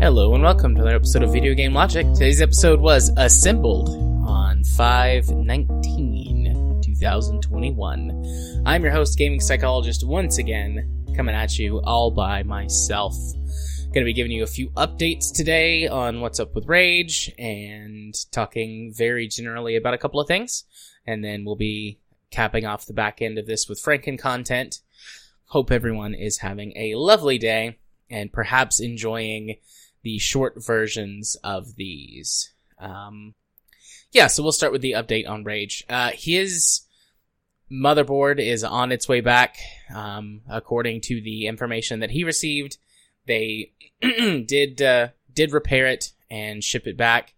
Hello and welcome to another episode of Video Game Logic. Today's episode was assembled on 519 2021. I'm your host, gaming psychologist, once again, coming at you all by myself. Going to be giving you a few updates today on what's up with Rage and talking very generally about a couple of things. And then we'll be capping off the back end of this with Franken content. Hope everyone is having a lovely day and perhaps enjoying the short versions of these. Um, yeah, so we'll start with the update on Rage. Uh, his motherboard is on its way back. Um, according to the information that he received, they did uh, did repair it and ship it back.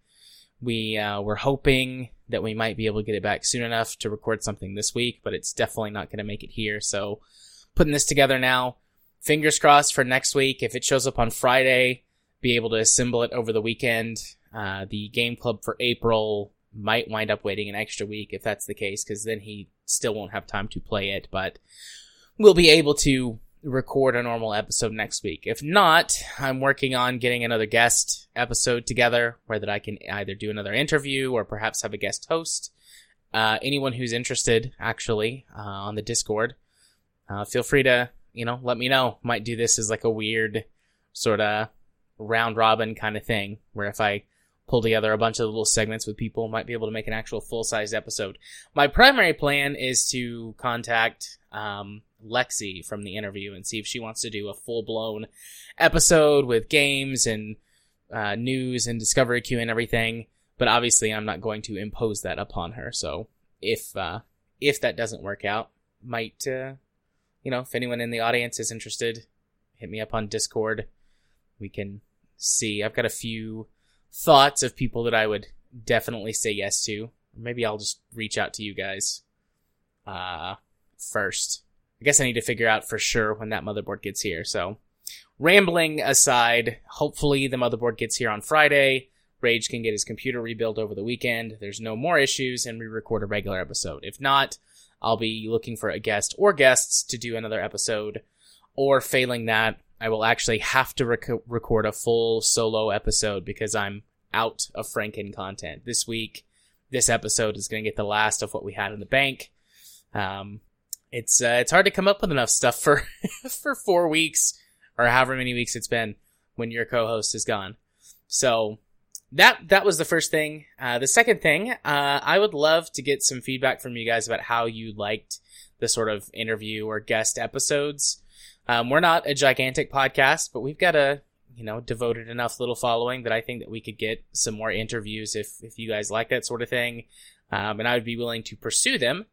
We uh, were hoping that we might be able to get it back soon enough to record something this week, but it's definitely not going to make it here. So, putting this together now. Fingers crossed for next week. If it shows up on Friday, be able to assemble it over the weekend. Uh, the game club for April might wind up waiting an extra week if that's the case, because then he still won't have time to play it, but we'll be able to record a normal episode next week. If not, I'm working on getting another guest episode together where that I can either do another interview or perhaps have a guest host. Uh, anyone who's interested, actually, uh, on the Discord, uh, feel free to, you know, let me know. Might do this as like a weird sort of round robin kind of thing, where if I pull together a bunch of little segments with people, might be able to make an actual full sized episode. My primary plan is to contact um, Lexi from the interview and see if she wants to do a full blown episode with games and uh, news and Discovery Queue and everything. But obviously, I'm not going to impose that upon her. So if uh, if that doesn't work out, might uh, you know if anyone in the audience is interested, hit me up on Discord. We can see. I've got a few thoughts of people that I would definitely say yes to. Maybe I'll just reach out to you guys uh, first. I guess I need to figure out for sure when that motherboard gets here. So, rambling aside, hopefully the motherboard gets here on Friday. Rage can get his computer rebuilt over the weekend. There's no more issues, and we record a regular episode. If not, I'll be looking for a guest or guests to do another episode. Or failing that, I will actually have to rec- record a full solo episode because I'm out of Franken content this week. This episode is going to get the last of what we had in the bank. Um, it's uh, it's hard to come up with enough stuff for for four weeks or however many weeks it's been when your co-host is gone. So that that was the first thing. Uh, the second thing, uh, I would love to get some feedback from you guys about how you liked the sort of interview or guest episodes. Um, we're not a gigantic podcast, but we've got a you know devoted enough little following that I think that we could get some more interviews if if you guys like that sort of thing, um, and I would be willing to pursue them.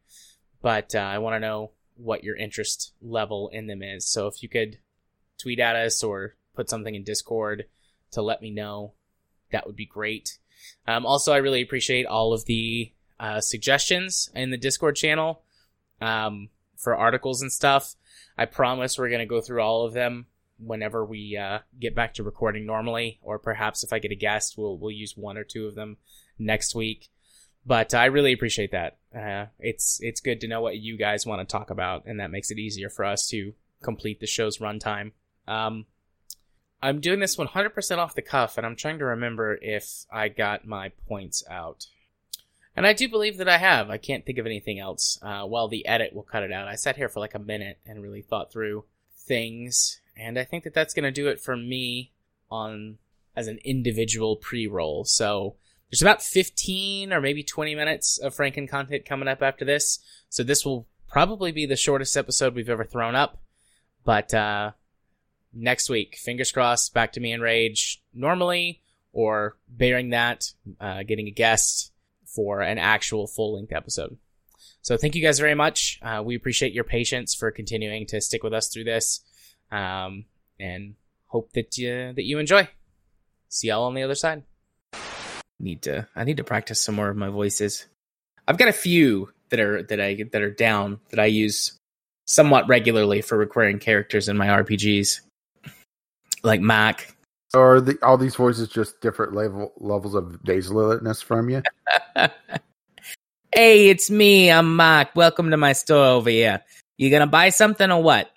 But uh, I want to know what your interest level in them is. So if you could tweet at us or put something in Discord to let me know, that would be great. Um, also, I really appreciate all of the uh, suggestions in the Discord channel um, for articles and stuff. I promise we're going to go through all of them whenever we uh, get back to recording normally, or perhaps if I get a guest, we'll we'll use one or two of them next week. But I really appreciate that. Uh, it's it's good to know what you guys want to talk about, and that makes it easier for us to complete the show's runtime. Um, I'm doing this 100% off the cuff, and I'm trying to remember if I got my points out. And I do believe that I have. I can't think of anything else. Uh, well, the edit will cut it out. I sat here for like a minute and really thought through things, and I think that that's going to do it for me on as an individual pre-roll. So there's about 15 or maybe 20 minutes of Franken content coming up after this. So this will probably be the shortest episode we've ever thrown up. But uh, next week, fingers crossed, back to me and Rage normally, or bearing that, uh, getting a guest for an actual full length episode. So thank you guys very much. Uh, we appreciate your patience for continuing to stick with us through this, um, and hope that you that you enjoy. See y'all on the other side. Need to I need to practice some more of my voices. I've got a few that are that I that are down that I use somewhat regularly for recording characters in my RPGs, like Mac are the, all these voices just different level levels of dazelitness from you? hey, it's me. I'm Mac. Welcome to my store over here. You gonna buy something or what?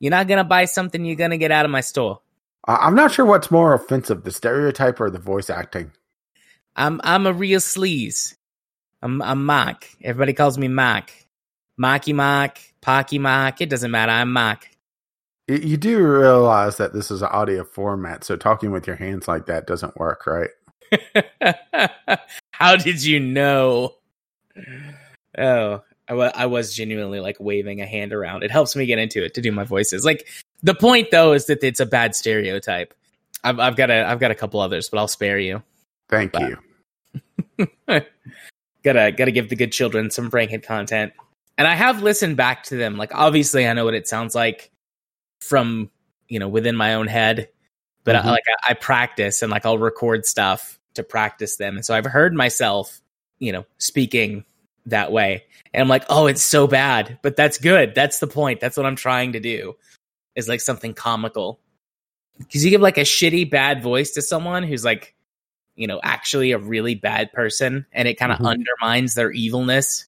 You're not gonna buy something. You're gonna get out of my store. I'm not sure what's more offensive, the stereotype or the voice acting. I'm I'm a real sleaze. I'm I'm. Everybody calls me Mark. Marky Mark, Pocky Mark. It doesn't matter. I'm. You, you do realize that this is an audio format, so talking with your hands like that doesn't work, right? How did you know? Oh, I, w- I was genuinely like waving a hand around. It helps me get into it to do my voices. Like the point though is that it's a bad stereotype. I've, I've got a I've got a couple others, but I'll spare you. Thank But- you. gotta gotta give the good children some Franken content. And I have listened back to them. Like obviously I know what it sounds like from you know within my own head, but I, Mhm. like I, I practice and like I'll record stuff to practice them. And so I've heard myself, you know, speaking that way, and I'm like, oh, it's so bad, but that's good. That's the point. That's what I'm trying to do. Is like something comical. Because you give like a shitty bad voice to someone who's like you know, actually a really bad person and it kind of Mhm. undermines their evilness.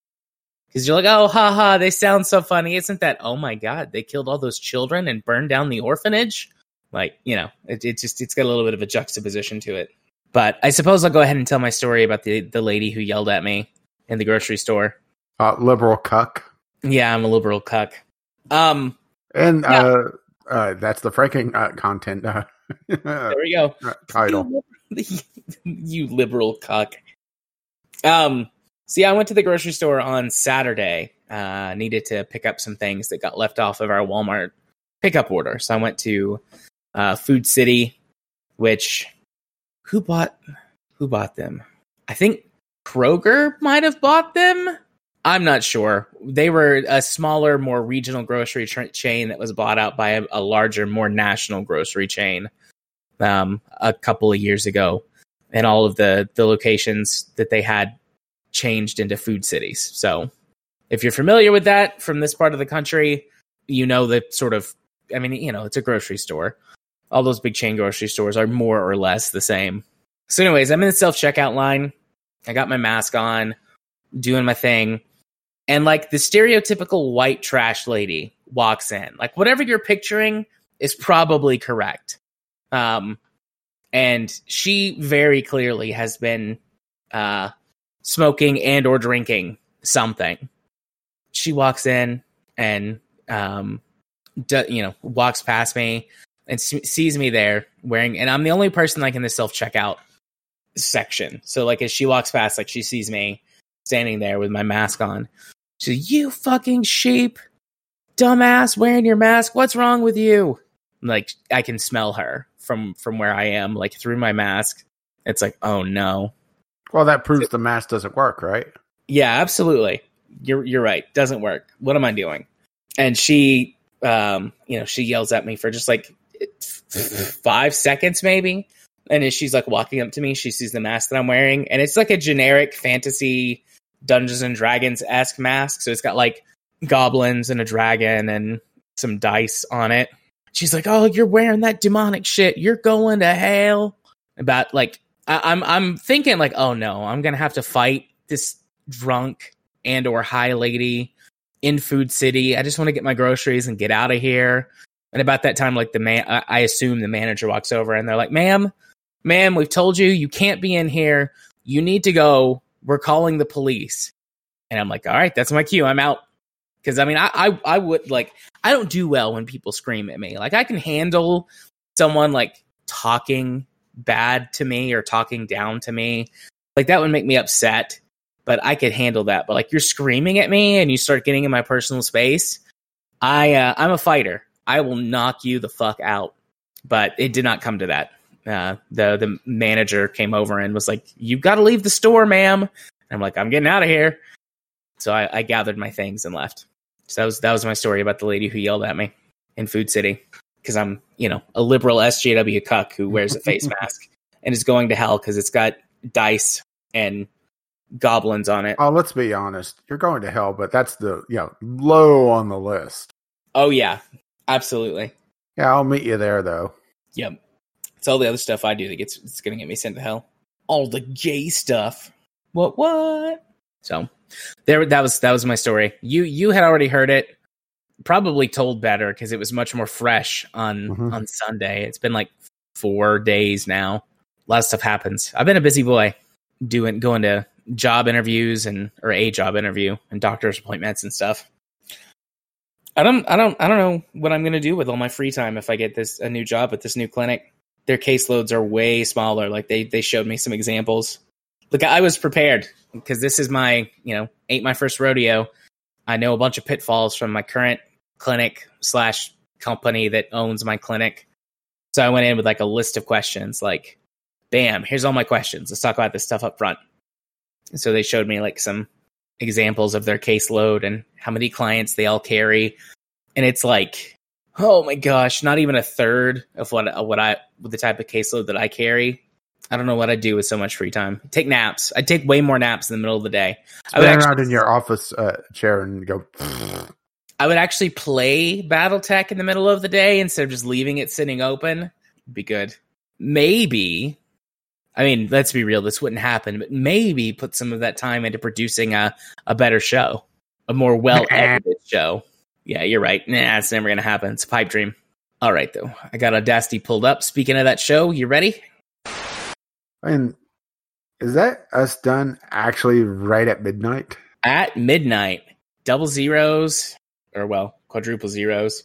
Because you're like, oh, haha, they sound so funny. Isn't that, oh my God, they killed all those children and burned down the orphanage? Like, you know, it, it just, it's got a little bit of a juxtaposition to it. But I suppose I'll go ahead and tell my story about the, the lady who yelled at me in the grocery store. Uh, liberal cuck. Yeah, I'm a liberal cuck. Um, And Yeah. uh, uh, that's the Franken uh, content uh, there we go. title. You, liberal cuck. Um, see, I went to the grocery store on Saturday. Uh, needed to pick up some things that got left off of our Walmart pickup order. So I went to uh, Food City, which who bought who bought them? I think Kroger might have bought them. I'm not sure. They were a smaller, more regional grocery tra- chain that was bought out by a, a larger, more national grocery chain um, a couple of years ago, and all of the the locations that they had changed into food cities. So, if you're familiar with that from this part of the country, you know that sort of. I mean, you know, it's a grocery store. All those big chain grocery stores are more or less the same. So, anyways, I'm in the self checkout line. I got my mask on, doing my thing, and like the stereotypical white trash lady walks in. Like whatever you're picturing is probably correct. Um, and she very clearly has been uh, smoking and or drinking something. She walks in and um, you know walks past me and sees me there wearing, and I'm the only person like in the self checkout section. So like as she walks past, like she sees me standing there with my mask on. She's you fucking sheep, dumbass, wearing your mask. What's wrong with you? Like I can smell her from from where I am, like through my mask. It's like, oh no. Well, that proves the mask doesn't work, right? Yeah, absolutely. You're you're right. Doesn't work. What am I doing? And she, um, you know, she yells at me for just like five seconds, maybe. And as she's like walking up to me, she sees the mask that I'm wearing, and it's like a generic fantasy Dungeons and Dragons esque mask. So it's got like goblins and a dragon and some dice on it. She's like, "Oh, you're wearing that demonic shit. You're going to hell." About like, I- I'm I'm thinking like, "Oh no, I'm gonna have to fight this drunk and or high lady in Food City. I just want to get my groceries and get out of here." And about that time, like the man, I I assume the manager walks over and they're like, "Ma'am, ma'am, we've told you you can't be in here. You need to go. We're calling the police." And I'm like, "All right, that's my cue. I'm out." Because I mean, I, I I would like I don't do well when people scream at me. Like I can handle someone like talking bad to me or talking down to me. Like that would make me upset, but I could handle that. But like you're screaming at me and you start getting in my personal space, I uh, I'm a fighter. I will knock you the fuck out. But it did not come to that. Uh, the the manager came over and was like, "You've got to leave the store, ma'am." And I'm like, "I'm getting out of here." So I, I gathered my things and left. So that was that was my story about the lady who yelled at me in Food City because I'm you know a liberal SJW cuck who wears a face mask and is going to hell because it's got dice and goblins on it. Oh, let's be honest. You're going to hell, but that's the you know low on the list. Oh yeah, absolutely. Yeah, I'll meet you there though. Yep. It's all the other stuff I do that gets it's gonna get me sent to hell. All the gay stuff. What what? So there that was that was my story. You you had already heard it. Probably told better because it was much more fresh on Mhm. on Sunday. It's been like four days now. A lot of stuff happens. I've been a busy boy doing going to job interviews and or a job interview and doctor's appointments and stuff. I don't I don't I don't know what I'm gonna do with all my free time if I get this a new job at this new clinic. Their caseloads are way smaller. Like they they showed me some examples. Look, I was prepared because this is my you know ain't my first rodeo. I know a bunch of pitfalls from my current clinic slash company that owns my clinic. So I went in with like a list of questions, like, bam, here's all my questions. Let's talk about this stuff up front. So they showed me like some examples of their caseload and how many clients they all carry. And it's like, oh my gosh, not even a third of what what I the type of caseload that I carry. I don't know what I'd do with so much free time. Take naps. I'd take way more naps in the middle of the day. I would actually- around in your office uh, chair and go. I would actually play BattleTech in the middle of the day instead of just leaving it sitting open. Be good. Maybe, I mean, let's be real, this wouldn't happen, but maybe put some of that time into producing a, a better show, a more well edited show. Yeah, you're right. Nah, it's never going to happen. It's a pipe dream. All right, though. I got Audacity pulled up. Speaking of that show, you ready? And is that us done actually right at midnight? At midnight, double zeros, or well, quadruple zeros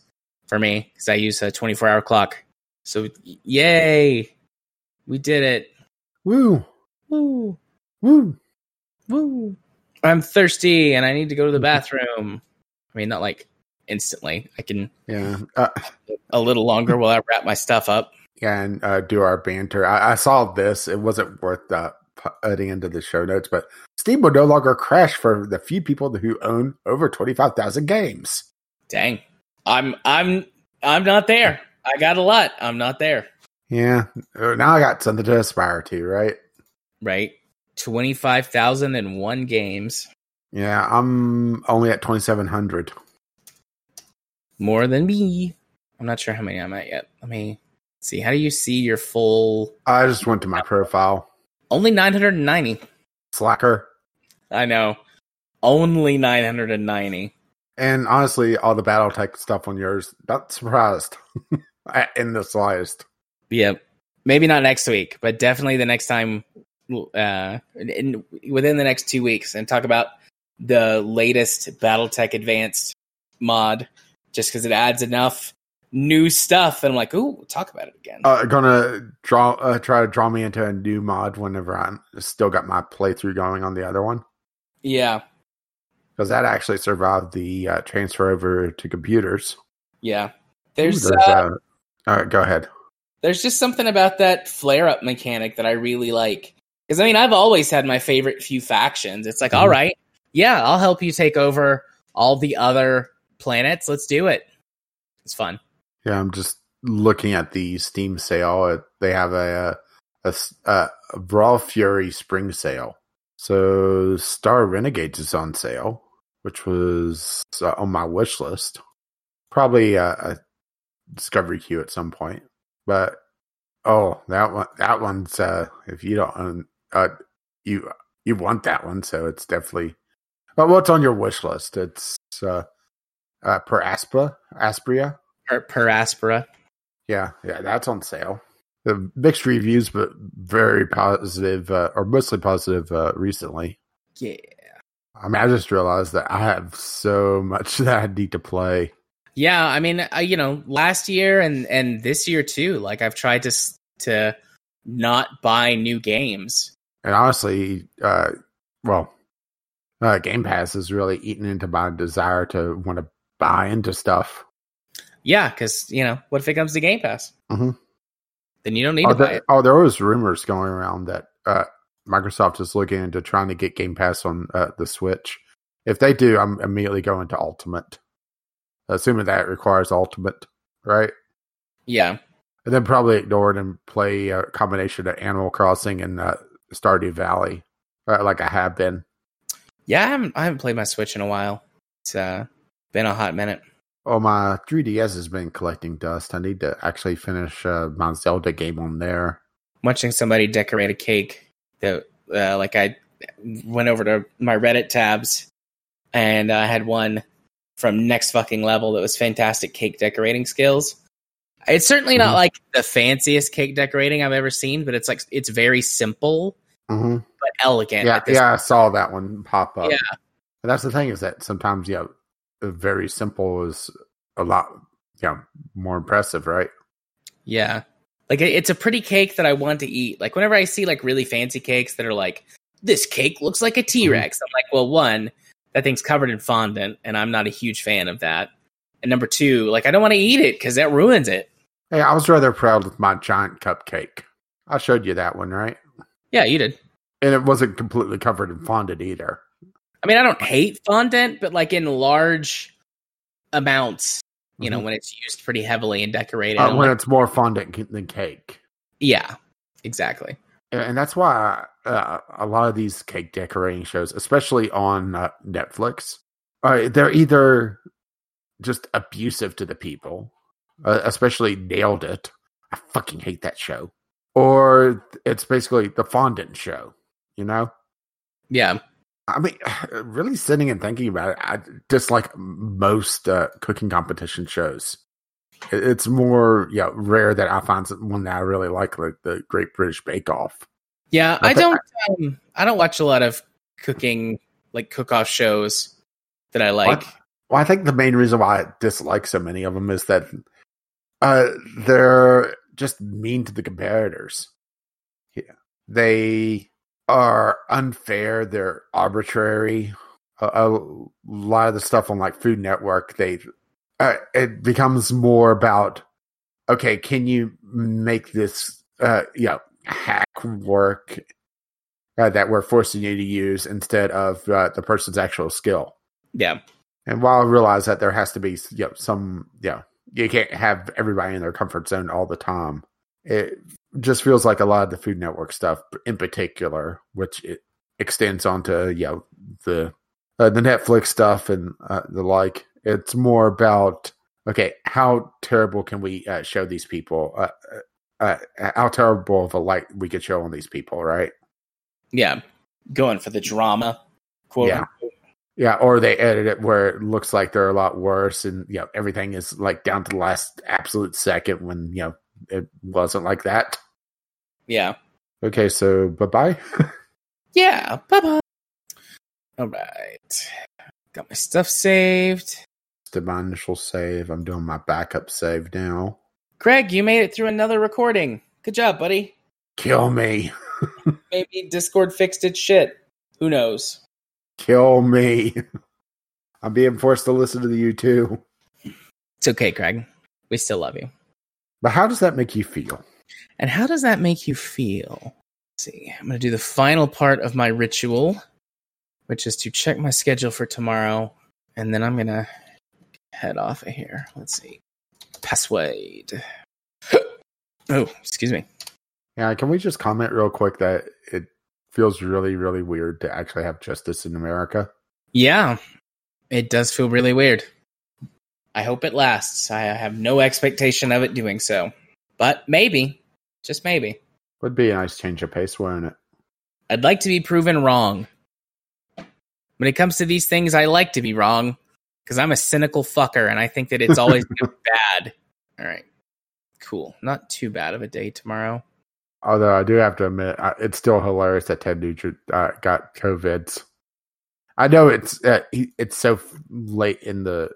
for me, because I use a 24 hour clock. So, yay! We did it. Woo, Woo! woo. Woo! I'm thirsty and I need to go to the bathroom. I mean, not like instantly. I can Yeah, uh, a little longer while I wrap my stuff up. And uh, do our banter. I, I saw this. It wasn't worth uh, putting into the show notes, but Steam will no longer crash for the few people who own over twenty five thousand games. Dang. I'm I'm I'm not there. I got a lot. I'm not there. Yeah, uh, now I got something to aspire to, right? Right? 25,001 games. Yeah, I'm only at twenty seven hundred. More than me. I'm not sure how many I'm at yet. Let me see. How do you see your full I just went to my profile. only 990. Slacker. I know. Only 990. And honestly, all the BattleTech stuff on yours, not surprised in the slightest. Yep. Maybe not next week, but definitely the next time, uh, in, within the next two weeks, and talk about the latest BattleTech Advanced mod, just because it adds enough new stuff. And I'm like, ooh, talk about it again. Uh, gonna draw, uh, try to draw me into a new mod whenever I'm still got my playthrough going on the other one yeah, because that actually survived the uh, transfer over to computers. yeah. Ooh, There's uh, uh, go ahead. there's just something about that flare up mechanic that I really like. Because I mean, I've always had my favorite few factions. It's like, Mhm. all right, yeah, I'll help you take over all the other planets. Let's do it. It's fun. Yeah, I'm just looking at the Steam sale. They have a a, a, a Raw Fury spring sale. So Star Renegades is on sale, which was uh, on my wish list. Probably a, a discovery queue at some point. But oh, that one that one's uh if you don't uh you you want that one, so it's definitely but what's on your wish list? It's uh uh per Aspa Aspria. Per, per Aspera. Yeah, yeah, that's on sale. The mixed reviews, but very positive, uh, or mostly positive uh, recently. Yeah. I mean, I just realized that I have so much that I need to play. Yeah, I mean, uh, you know, last year and and this year too. Like I've tried to to not buy new games. And honestly, uh, well, uh, Game Pass is really eating into my desire to want to buy into stuff. Yeah, because you know, what if it comes to Game Pass? Mhm. Then you don't need Oh, to buy it. oh, there was rumors going around that uh, Microsoft is looking into trying to get Game Pass on uh, the Switch. If they do, I'm immediately going to Ultimate, assuming that requires Ultimate, right? Yeah, And then probably ignore it and play a combination of Animal Crossing and uh, Stardew Valley, uh, like I have been. yeah. I haven't I haven't played my Switch in a while. It's uh, been a hot minute. Oh, my 3DS has been collecting dust. I need to actually finish uh, my Zelda game on there. Watching somebody decorate a cake that uh, like I went over to my Reddit tabs and I had one from Next Fucking Level that was fantastic cake decorating skills. It's certainly not Mhm. like the fanciest cake decorating I've ever seen, but it's like it's very simple hmm but elegant. Yeah, yeah, I saw that one pop up. Yeah. And that's the thing is that sometimes, yeah, very simple is a lot, yeah, more impressive, right? Yeah. Like it's a pretty cake that I want to eat. Like whenever I see like really fancy cakes that are like this cake looks like a mm-hmm. T-Rex, I'm like, well, one, that thing's covered in fondant and I'm not a huge fan of that. And number 2, like I don't want to eat it cuz that ruins it. Hey, I was rather proud with my giant cupcake. I showed you that one, right? Yeah, you did. And it wasn't completely covered in fondant either. I mean, I don't hate fondant, but like in large amounts, you know, Mhm. when it's used pretty heavily and decorated. Uh, when like, it's more fondant than cake. yeah, exactly. And- And that's why uh, a lot of these cake decorating shows, especially on uh, Netflix, uh, they're either just abusive to the people, uh, especially Nailed It. I fucking hate that show. Or it's basically the fondant show, you know? Yeah. I mean, really sitting and thinking about it, I dislike most uh, cooking competition shows. It's more, yeah, rare that I find one that I really like, like the Great British Bake Off. Yeah, I I don't. Um, I don't watch a lot of cooking like cook-off shows that I like. Well, I think the main reason why I dislike so many of them is that uh, they're just mean to the competitors. Yeah, they are unfair. They're arbitrary. A, a lot of the stuff on like Food Network, they uh, it becomes more about okay, can you make this uh, you know hack work uh, that we're forcing you to use instead of uh, the person's actual skill. Yeah, And while I realize that there has to be you know, some, you know, you can't have everybody in their comfort zone all the time. It just feels like a lot of the Food Network stuff, in particular, which it extends onto you know the uh, the Netflix stuff and uh, the like. It's more about okay, how terrible can we uh, show these people? Uh, uh, uh, how terrible of a light we could show on these people, right? yeah. Going for the drama, quote. Yeah. Yeah, or they edit it where it looks like they're a lot worse, and you know everything is like down to the last absolute second when you know it wasn't like that. yeah, Okay, so bye bye. yeah. Bye bye. All right, got my stuff saved. Did my initial save. I'm doing my backup save now. Craig, you made it through another recording. Good job, buddy. Kill me, Maybe Discord fixed its shit. Who knows? kill me. I'm being forced to listen to you too. It's okay, Craig. We still love you. But how does that make you feel? And how does that make you feel? Let's see. I'm going to do the final part of my ritual, which is to check my schedule for tomorrow. And then I'm going to head off of here. Let's see. Password. oh, excuse me. Yeah, can we just comment real quick that it feels really, really weird to actually have justice in America? Yeah, it does feel really weird. I hope it lasts. I have no expectation of it doing so. But maybe, just maybe. Would be a nice change of pace, wouldn't it? I'd like to be proven wrong. When it comes to these things, I like to be wrong because I'm a cynical fucker and I think that it's always bad. All right. Cool. Not too bad of a day tomorrow. Although I do have to admit, it's still hilarious that Ted Nugent uh, got COVIDs. I know it's uh, it's so late in the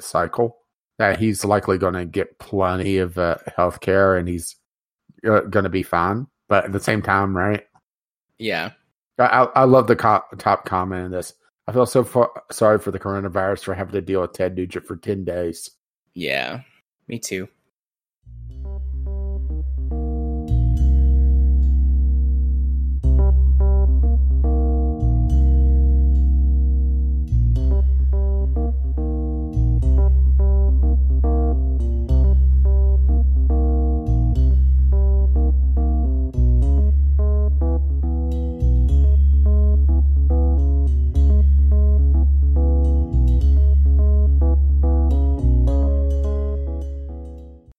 cycle that he's likely going to get plenty of uh, health care and he's uh, going to be fine. But at the same time, right? Yeah. I, I love the co- top comment in this. I feel so far, sorry for the coronavirus for having to deal with Ted Nugent for ten days. Yeah. Me too.